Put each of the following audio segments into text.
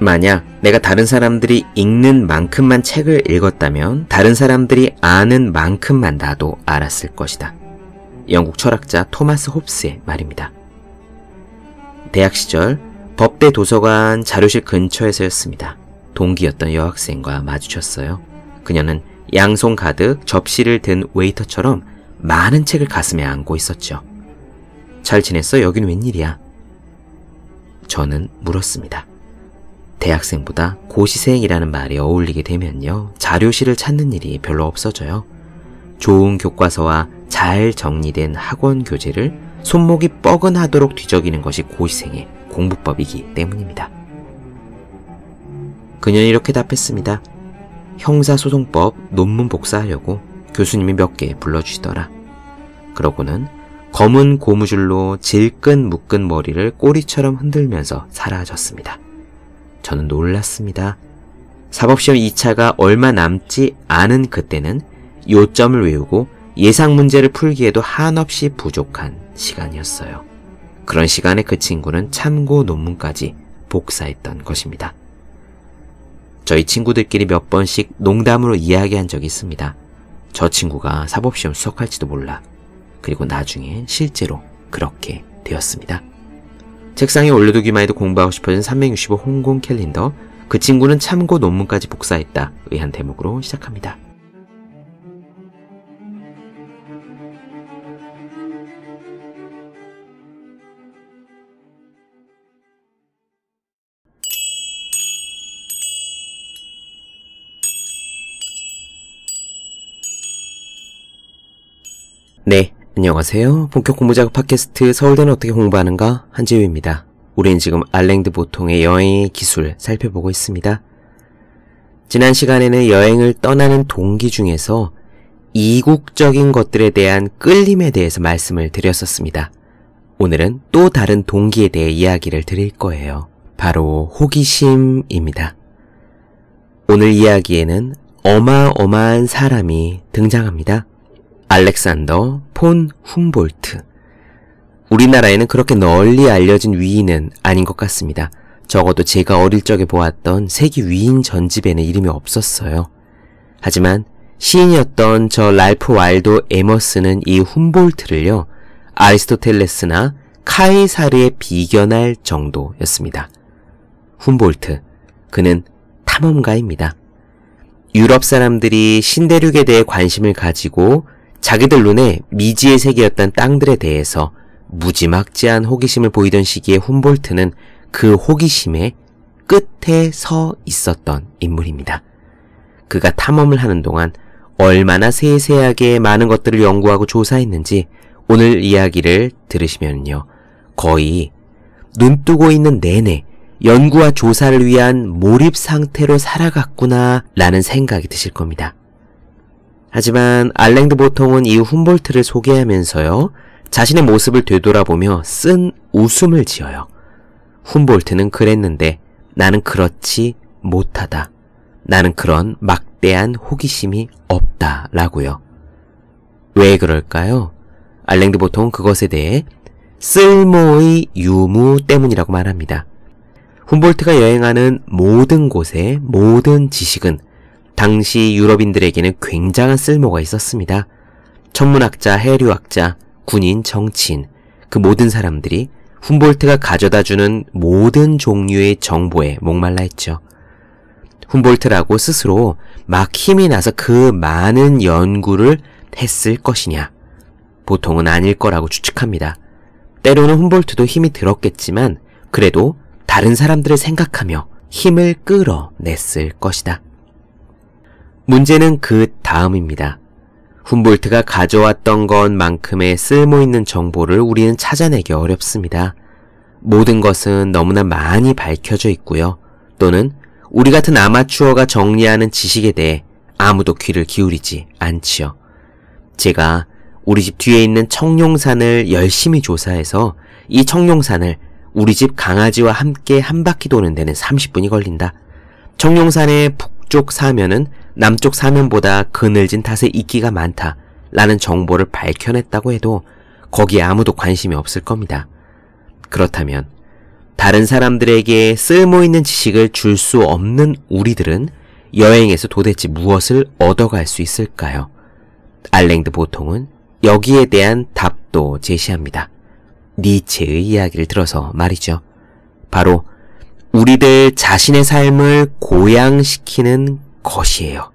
만약 내가 다른 사람들이 읽는 만큼만 책을 읽었다면 다른 사람들이 아는 만큼만 나도 알았을 것이다. 영국 철학자 토마스 홉스의 말입니다. 대학 시절 법대 도서관 자료실 근처에서였습니다. 동기였던 여학생과 마주쳤어요. 그녀는 양손 가득 접시를 든 웨이터처럼 많은 책을 가슴에 안고 있었죠. 잘 지냈어? 여긴 웬일이야? 저는 물었습니다. 대학생보다 고시생이라는 말이 어울리게 되면요. 자료실을 찾는 일이 별로 없어져요. 좋은 교과서와 잘 정리된 학원 교재를 손목이 뻐근하도록 뒤적이는 것이 고시생의 공부법이기 때문입니다. 그녀는 이렇게 답했습니다. 형사소송법 논문 복사하려고 교수님이 몇 개 불러주시더라. 그러고는 검은 고무줄로 질끈 묶은 머리를 꼬리처럼 흔들면서 사라졌습니다. 저는 놀랐습니다. 사법시험 2차가 얼마 남지 않은 그때는 요점을 외우고 예상 문제를 풀기에도 한없이 부족한 시간이었어요. 그런 시간에 그 친구는 참고 논문까지 복사했던 것입니다. 저희 친구들끼리 몇 번씩 농담으로 이야기한 적이 있습니다. 저 친구가 사법시험 수석할지도 몰라. 그리고 나중에 실제로 그렇게 되었습니다. 책상에 올려두기만 해도 공부하고 싶어진 365 홍콩 캘린더. 그 친구는 참고 논문까지 복사했다. 의한 대목으로 시작합니다. 네, 안녕하세요. 본격 공부작업 팟캐스트 서울대는 어떻게 공부하는가 한지우입니다. 우리는 지금 알랭드 보통의 여행의 기술 살펴보고 있습니다. 지난 시간에는 여행을 떠나는 동기 중에서 이국적인 것들에 대한 끌림에 대해서 말씀을 드렸었습니다. 오늘은 또 다른 동기에 대해 이야기를 드릴 거예요. 바로 호기심입니다. 오늘 이야기에는 어마어마한 사람이 등장합니다. 알렉산더 폰 훔볼트. 우리나라에는 그렇게 널리 알려진 위인은 아닌 것 같습니다. 적어도 제가 어릴 적에 보았던 세계 위인 전집에는 이름이 없었어요. 하지만 시인이었던 저 랄프 와일도 에머스는 이 훔볼트를요, 아리스토텔레스나 카이사르에 비견할 정도였습니다. 훔볼트, 그는 탐험가입니다. 유럽 사람들이 신대륙에 대해 관심을 가지고 자기들 눈에 미지의 세계였던 땅들에 대해서 무지막지한 호기심을 보이던 시기에 훔볼트는 그 호기심의 끝에 서 있었던 인물입니다. 그가 탐험을 하는 동안 얼마나 세세하게 많은 것들을 연구하고 조사했는지 오늘 이야기를 들으시면요. 거의 눈 뜨고 있는 내내 연구와 조사를 위한 몰입 상태로 살아갔구나 라는 생각이 드실 겁니다. 하지만 알랭드 보통은 이 훔볼트를 소개하면서요. 자신의 모습을 되돌아보며 쓴 웃음을 지어요. 훔볼트는 그랬는데 나는 그렇지 못하다. 나는 그런 막대한 호기심이 없다. 라고요. 왜 그럴까요? 알랭드 보통은 그것에 대해 쓸모의 유무 때문이라고 말합니다. 훔볼트가 여행하는 모든 곳의 모든 지식은 당시 유럽인들에게는 굉장한 쓸모가 있었습니다. 천문학자, 해류학자, 군인, 정치인, 그 모든 사람들이 훔볼트가 가져다 주는 모든 종류의 정보에 목말라 했죠. 훔볼트라고 스스로 막 힘이 나서 그 많은 연구를 했을 것이냐? 보통은 아닐 거라고 추측합니다. 때로는 훔볼트도 힘이 들었겠지만 그래도 다른 사람들을 생각하며 힘을 끌어냈을 것이다. 문제는 그 다음입니다. 훔볼트가 가져왔던 것만큼의 쓸모있는 정보를 우리는 찾아내기 어렵습니다. 모든 것은 너무나 많이 밝혀져 있고요. 또는 우리 같은 아마추어가 정리하는 지식에 대해 아무도 귀를 기울이지 않지요. 제가 우리 집 뒤에 있는 청룡산을 열심히 조사해서 이 청룡산을 우리 집 강아지와 함께 한 바퀴 도는 데는 30분이 걸린다. 청룡산의 북쪽 사면은 남쪽 사면보다 그늘진 탓에 이끼가 많다. 라는 정보를 밝혀냈다고 해도 거기에 아무도 관심이 없을 겁니다. 그렇다면 다른 사람들에게 쓸모있는 지식을 줄 수 없는 우리들은 여행에서 도대체 무엇을 얻어갈 수 있을까요? 알랭드 보통은 여기에 대한 답도 제시합니다. 니체의 이야기를 들어서 말이죠. 바로 우리들 자신의 삶을 고양시키는 것이에요.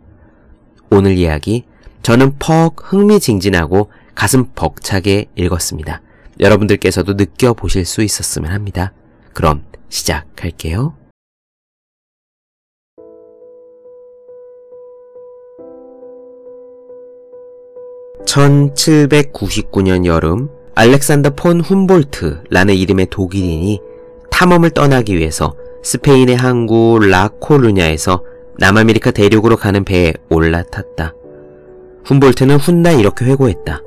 오늘 이야기 저는 퍽 흥미진진하고 가슴 벅차게 읽었습니다. 여러분들께서도 느껴보실 수 있었으면 합니다. 그럼 시작할게요. (1799년) 여름 알렉산더 폰 훔볼트라는 이름의 독일인이 탐험을 떠나기 위해서 스페인의 항구 라코르냐에서 남아메리카 대륙으로 가는 배에 올라탔다. 훔볼트는 훗날 이렇게 회고했다.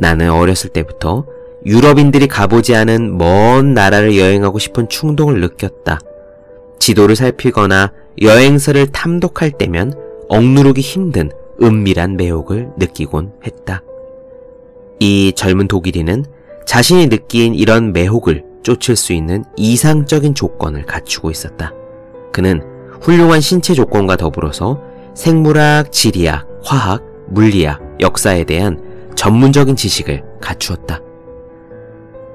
나는 어렸을 때부터 유럽인들이 가보지 않은 먼 나라를 여행하고 싶은 충동을 느꼈다. 지도를 살피거나 여행서를 탐독할 때면 억누르기 힘든 은밀한 매혹을 느끼곤 했다. 이 젊은 독일인은 자신이 느낀 이런 매혹을 쫓을 수 있는 이상적인 조건을 갖추고 있었다. 그는 훌륭한 신체 조건과 더불어서 생물학, 지리학, 화학, 물리학, 역사에 대한 전문적인 지식을 갖추었다.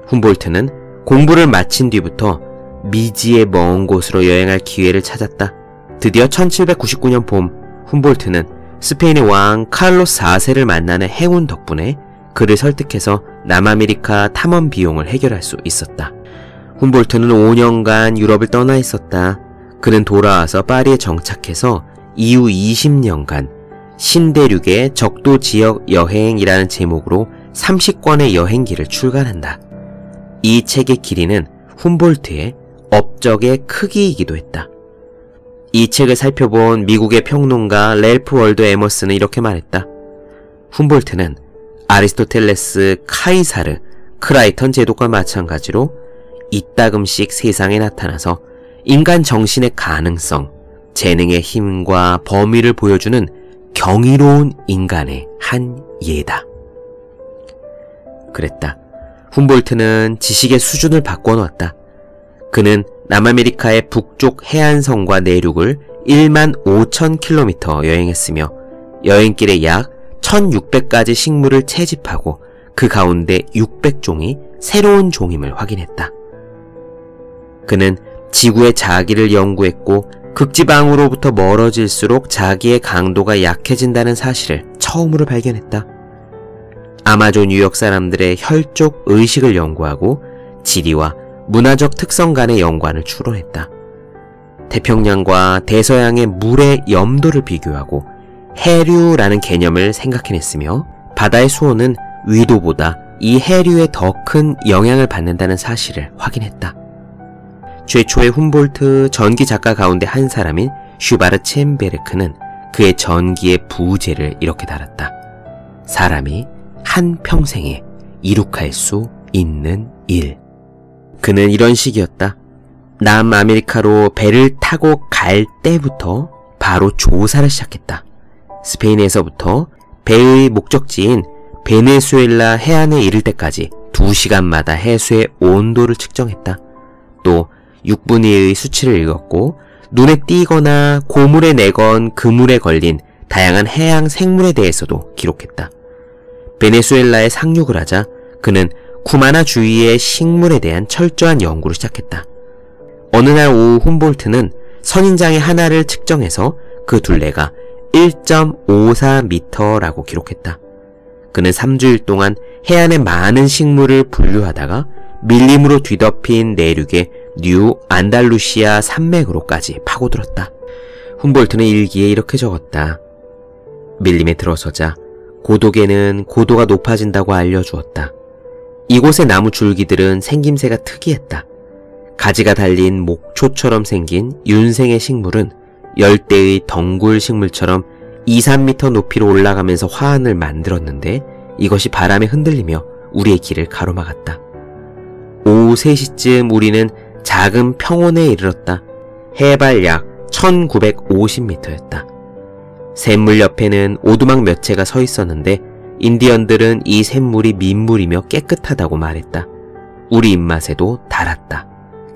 훔볼트는 공부를 마친 뒤부터 미지의 먼 곳으로 여행할 기회를 찾았다. 드디어 1799년 봄 훔볼트는 스페인의 왕 카를로스 4세를 만나는 행운 덕분에 그를 설득해서 남아메리카 탐험 비용을 해결할 수 있었다. 훔볼트는 5년간 유럽을 떠나 있었다. 그는 돌아와서 파리에 정착해서 이후 20년간 신대륙의 적도 지역 여행이라는 제목으로 30권의 여행기를 출간한다. 이 책의 길이는 훔볼트의 업적의 크기이기도 했다. 이 책을 살펴본 미국의 평론가 랠프 월도 에머슨은 이렇게 말했다. 훔볼트는 아리스토텔레스, 카이사르, 크라이턴 제독과 마찬가지로 이따금씩 세상에 나타나서 인간 정신의 가능성, 재능의 힘과 범위를 보여주는 경이로운 인간의 한 예다. 그랬다. 훔볼트는 지식의 수준을 바꿔놓았다. 그는 남아메리카의 북쪽 해안선과 내륙을 1만 5천 킬로미터 여행했으며 여행길에 약 1600가지 식물을 채집하고 그 가운데 600종이 새로운 종임을 확인했다. 그는 지구의 자기를 연구했고 극지방으로부터 멀어질수록 자기의 강도가 약해진다는 사실을 처음으로 발견했다. 아마존 유역 사람들의 혈족 의식을 연구하고 지리와 문화적 특성 간의 연관을 추론했다. 태평양과 대서양의 물의 염도를 비교하고 해류라는 개념을 생각해냈으며 바다의 수온은 위도보다 이 해류에 더 큰 영향을 받는다는 사실을 확인했다. 최초의 훔볼트 전기 작가 가운데 한 사람인 슈바르 첸베르크는 그의 전기의 부재를 이렇게 달았다. 사람이 한 평생에 이룩할 수 있는 일. 그는 이런 식이었다. 남아메리카로 배를 타고 갈 때부터 바로 조사를 시작했다. 스페인에서부터 배의 목적지인 베네수엘라 해안에 이를 때까지 2시간마다 해수의 온도를 측정했다. 또 6분의 1의 수치를 읽었고 눈에 띄거나 고물에 내건 그물에 걸린 다양한 해양 생물에 대해서도 기록했다. 베네수엘라에 상륙을 하자 그는 쿠마나 주위의 식물에 대한 철저한 연구를 시작했다. 어느 날 오후 훔볼트는 선인장의 하나를 측정해서 그 둘레가 1.54m라고 기록했다. 그는 3주일 동안 해안의 많은 식물을 분류하다가 밀림으로 뒤덮인 내륙의 뉴 안달루시아 산맥으로까지 파고들었다. 훔볼트는 일기에 이렇게 적었다. 밀림에 들어서자 고독에는 고도가 높아진다고 알려주었다. 이곳의 나무 줄기들은 생김새가 특이했다. 가지가 달린 목초처럼 생긴 윤생의 식물은 열대의 덩굴 식물처럼 2, 3미터 높이로 올라가면서 화환을 만들었는데 이것이 바람에 흔들리며 우리의 길을 가로막았다. 오후 3시쯤 우리는 작은 평원에 이르렀다. 해발 약 1950m였다. 샘물 옆에는 오두막 몇 채가 서 있었는데 인디언들은 이 샘물이 민물이며 깨끗하다고 말했다. 우리 입맛에도 달았다.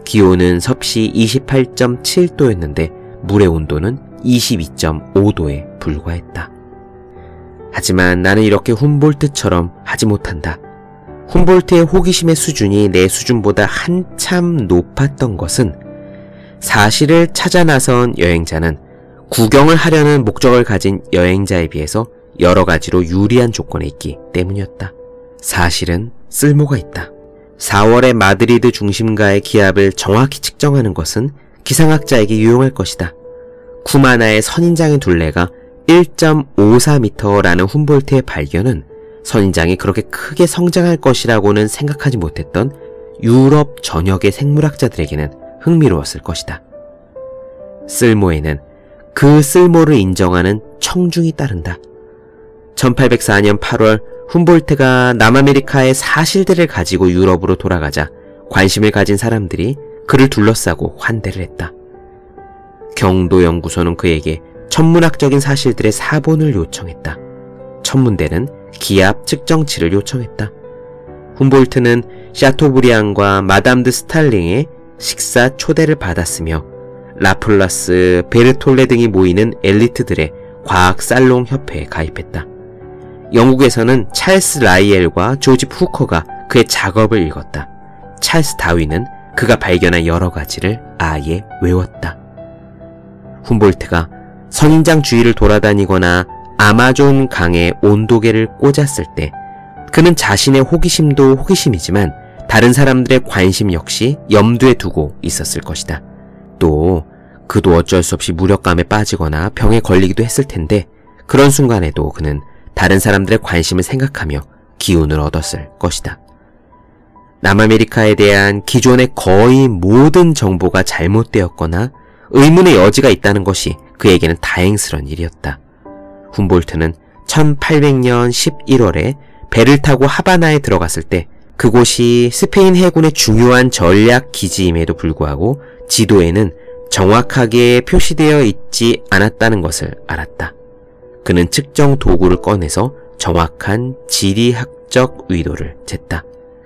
기온은 섭씨 28.7도였는데 물의 온도는 22.5도에 불과했다. 하지만 나는 이렇게 훔볼트처럼 하지 못한다. 훔볼트의 호기심의 수준이 내 수준보다 한참 높았던 것은 사실을 찾아 나선 여행자는 구경을 하려는 목적을 가진 여행자에 비해서 여러 가지로 유리한 조건에 있기 때문이었다. 사실은 쓸모가 있다. 4월의 마드리드 중심가의 기압을 정확히 측정하는 것은 기상학자에게 유용할 것이다. 쿠마나의 선인장의 둘레가 1.54m라는 훔볼트의 발견은 선인장이 그렇게 크게 성장할 것이라고는 생각하지 못했던 유럽 전역의 생물학자들에게는 흥미로웠을 것이다. 쓸모에는 그 쓸모를 인정하는 청중이 따른다. 1804년 8월 훔볼트가 남아메리카의 사실들을 가지고 유럽으로 돌아가자 관심을 가진 사람들이 그를 둘러싸고 환대를 했다. 경도연구소는 그에게 천문학적인 사실들의 사본을 요청했다. 천문대는 기압 측정치를 요청했다. 훔볼트는 샤토브리앙과 마담 드 스탈의 식사 초대를 받았으며 라플라스, 베르톨레 등이 모이는 엘리트들의 과학 살롱 협회에 가입했다. 영국에서는 찰스 라이엘과 조지프 후커가 그의 작업을 읽었다. 찰스 다윈은 그가 발견한 여러 가지를 아예 외웠다. 훔볼트가 선인장 주위를 돌아다니거나 아마존 강에 온도계를 꽂았을 때 그는 자신의 호기심도 호기심이지만 다른 사람들의 관심 역시 염두에 두고 있었을 것이다. 또 그도 어쩔 수 없이 무력감에 빠지거나 병에 걸리기도 했을 텐데 그런 순간에도 그는 다른 사람들의 관심을 생각하며 기운을 얻었을 것이다. 남아메리카에 대한 기존의 거의 모든 정보가 잘못되었거나 의문의 여지가 있다는 것이 그에게는 다행스런 일이었다. 훔볼트는 1800년 11월에 배를 타고 하바나에 들어갔을 때 그곳이 스페인 해군의 중요한 전략 기지임에도 불구하고 지도에는 정확하게 표시되어 있지 않았다는 것을 알았다. 그는 측정 도구를 꺼내서 정확한 지리학적 의도를 쟀다.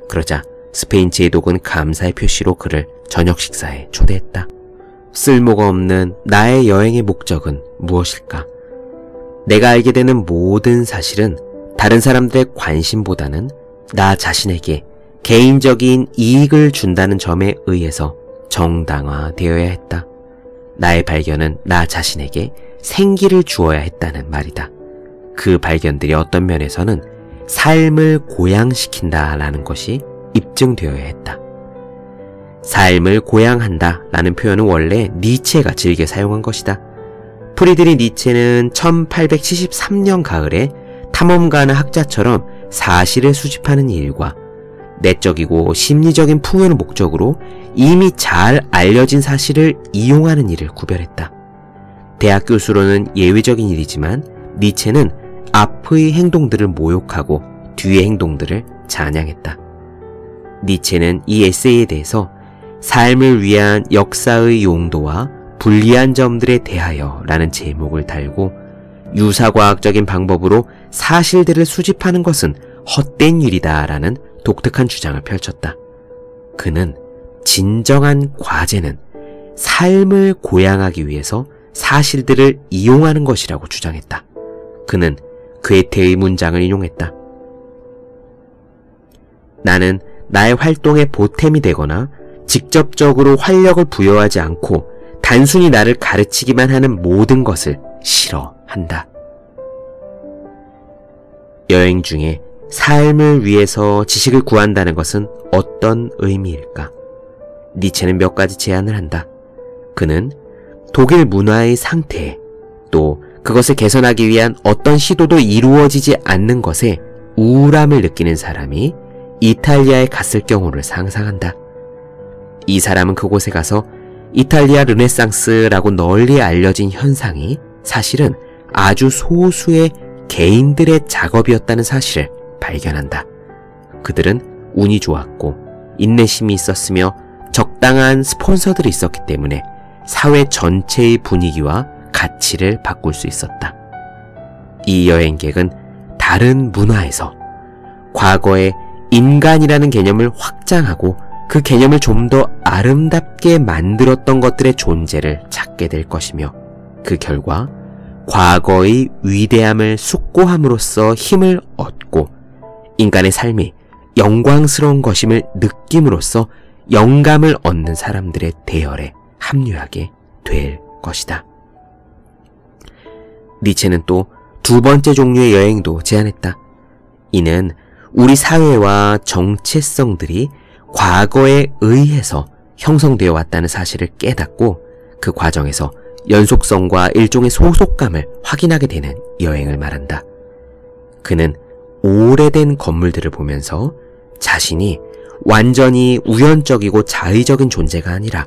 그러자 스페인 제독은 감사의 표시로 그를 저녁 식사에 초대했다. 쓸모가 없는 나의 여행의 목적은 무엇일까? 내가 알게 되는 모든 사실은 다른 사람들의 관심보다는 나 자신에게 개인적인 이익을 준다는 점에 의해서 정당화되어야 했다. 나의 발견은 나 자신에게 생기를 주어야 했다는 말이다. 그 발견들이 어떤 면에서는 삶을 고양시킨다 라는 것이 입증되어야 했다. 삶을 고양한다 라는 표현은 원래 니체가 즐겨 사용한 것이다. 프리드리 니체는 1873년 가을에 탐험가는 학자처럼 사실을 수집하는 일과 내적이고 심리적인 풍요를 목적으로 이미 잘 알려진 사실을 이용하는 일을 구별했다. 대학 교수로는 예외적인 일이지만 니체는 앞의 행동들을 모욕하고 뒤의 행동들을 찬양했다. 니체는 이 에세이에 대해서 삶을 위한 역사의 용도와 불리한 점들에 대하여 라는 제목을 달고 유사과학적인 방법으로 사실들을 수집하는 것은 헛된 일이다 라는 독특한 주장을 펼쳤다. 그는 진정한 과제는 삶을 고양하기 위해서 사실들을 이용하는 것이라고 주장했다. 그는 괴테의 문장을 인용했다. 나는 나의 활동의 보탬이 되거나 직접적으로 활력을 부여하지 않고 단순히 나를 가르치기만 하는 모든 것을 싫어한다. 여행 중에 삶을 위해서 지식을 구한다는 것은 어떤 의미일까? 니체는 몇 가지 제안을 한다. 그는 독일 문화의 상태, 또 그것을 개선하기 위한 어떤 시도도 이루어지지 않는 것에 우울함을 느끼는 사람이 이탈리아에 갔을 경우를 상상한다. 이 사람은 그곳에 가서 이탈리아 르네상스라고 널리 알려진 현상이 사실은 아주 소수의 개인들의 작업이었다는 사실을 발견한다. 그들은 운이 좋았고 인내심이 있었으며 적당한 스폰서들이 있었기 때문에 사회 전체의 분위기와 가치를 바꿀 수 있었다. 이 여행객은 다른 문화에서 과거의 인간이라는 개념을 확장하고 그 개념을 좀 더 아름답게 만들었던 것들의 존재를 찾게 될 것이며 그 결과 과거의 위대함을 숙고함으로써 힘을 얻고 인간의 삶이 영광스러운 것임을 느낌으로써 영감을 얻는 사람들의 대열에 합류하게 될 것이다. 니체는 또 두 번째 종류의 여행도 제안했다. 이는 우리 사회와 정체성들이 과거에 의해서 형성되어 왔다는 사실을 깨닫고 그 과정에서 연속성과 일종의 소속감을 확인하게 되는 여행을 말한다. 그는 오래된 건물들을 보면서 자신이 완전히 우연적이고 자의적인 존재가 아니라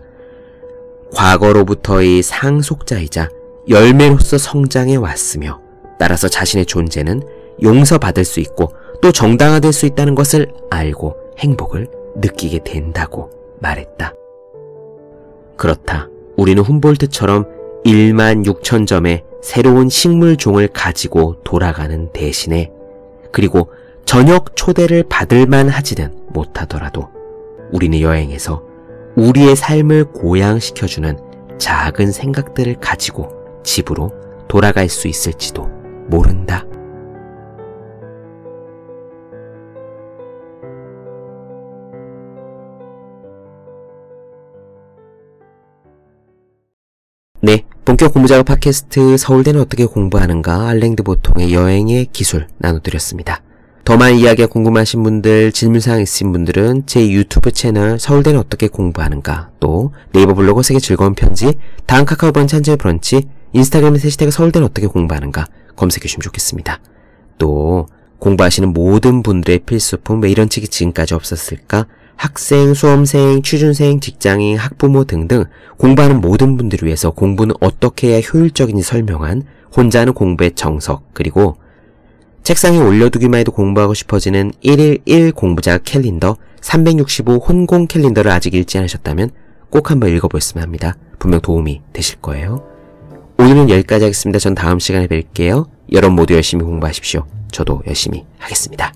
과거로부터의 상속자이자 열매로서 성장해 왔으며 따라서 자신의 존재는 용서받을 수 있고 또 정당화될 수 있다는 것을 알고 행복을 느끼게 된다고 말했다. 그렇다. 우리는 훔볼트처럼 1만 6천 점의 새로운 식물 종을 가지고 돌아가는 대신에 그리고 저녁 초대를 받을만 하지는 못하더라도 우리는 여행에서 우리의 삶을 고양시켜주는 작은 생각들을 가지고 집으로 돌아갈 수 있을지도 모른다. 네, 본격 공부작업 팟캐스트 서울대는 어떻게 공부하는가 알랭드 보통의 여행의 기술 나눠드렸습니다. 더 많은 이야기가 궁금하신 분들, 질문사항 있으신 분들은 제 유튜브 채널 서울대는 어떻게 공부하는가 또 네이버 블로그 세계 즐거운 편지, 다음 카카오 브런치 한재 브런치, 인스타그램에 해시태그 서울대는 어떻게 공부하는가 검색해 주시면 좋겠습니다. 또 공부하시는 모든 분들의 필수품 왜 이런 책이 지금까지 없었을까? 학생, 수험생, 취준생, 직장인, 학부모 등등 공부하는 모든 분들을 위해서 공부는 어떻게 해야 효율적인지 설명한 혼자 하는 공부의 정석 그리고 책상에 올려두기만 해도 공부하고 싶어지는 1일 1 공부자 캘린더 365 혼공 캘린더를 아직 읽지 않으셨다면 꼭 한번 읽어보셨으면 합니다. 분명 도움이 되실 거예요. 오늘은 여기까지 하겠습니다. 전 다음 시간에 뵐게요. 여러분 모두 열심히 공부하십시오. 저도 열심히 하겠습니다.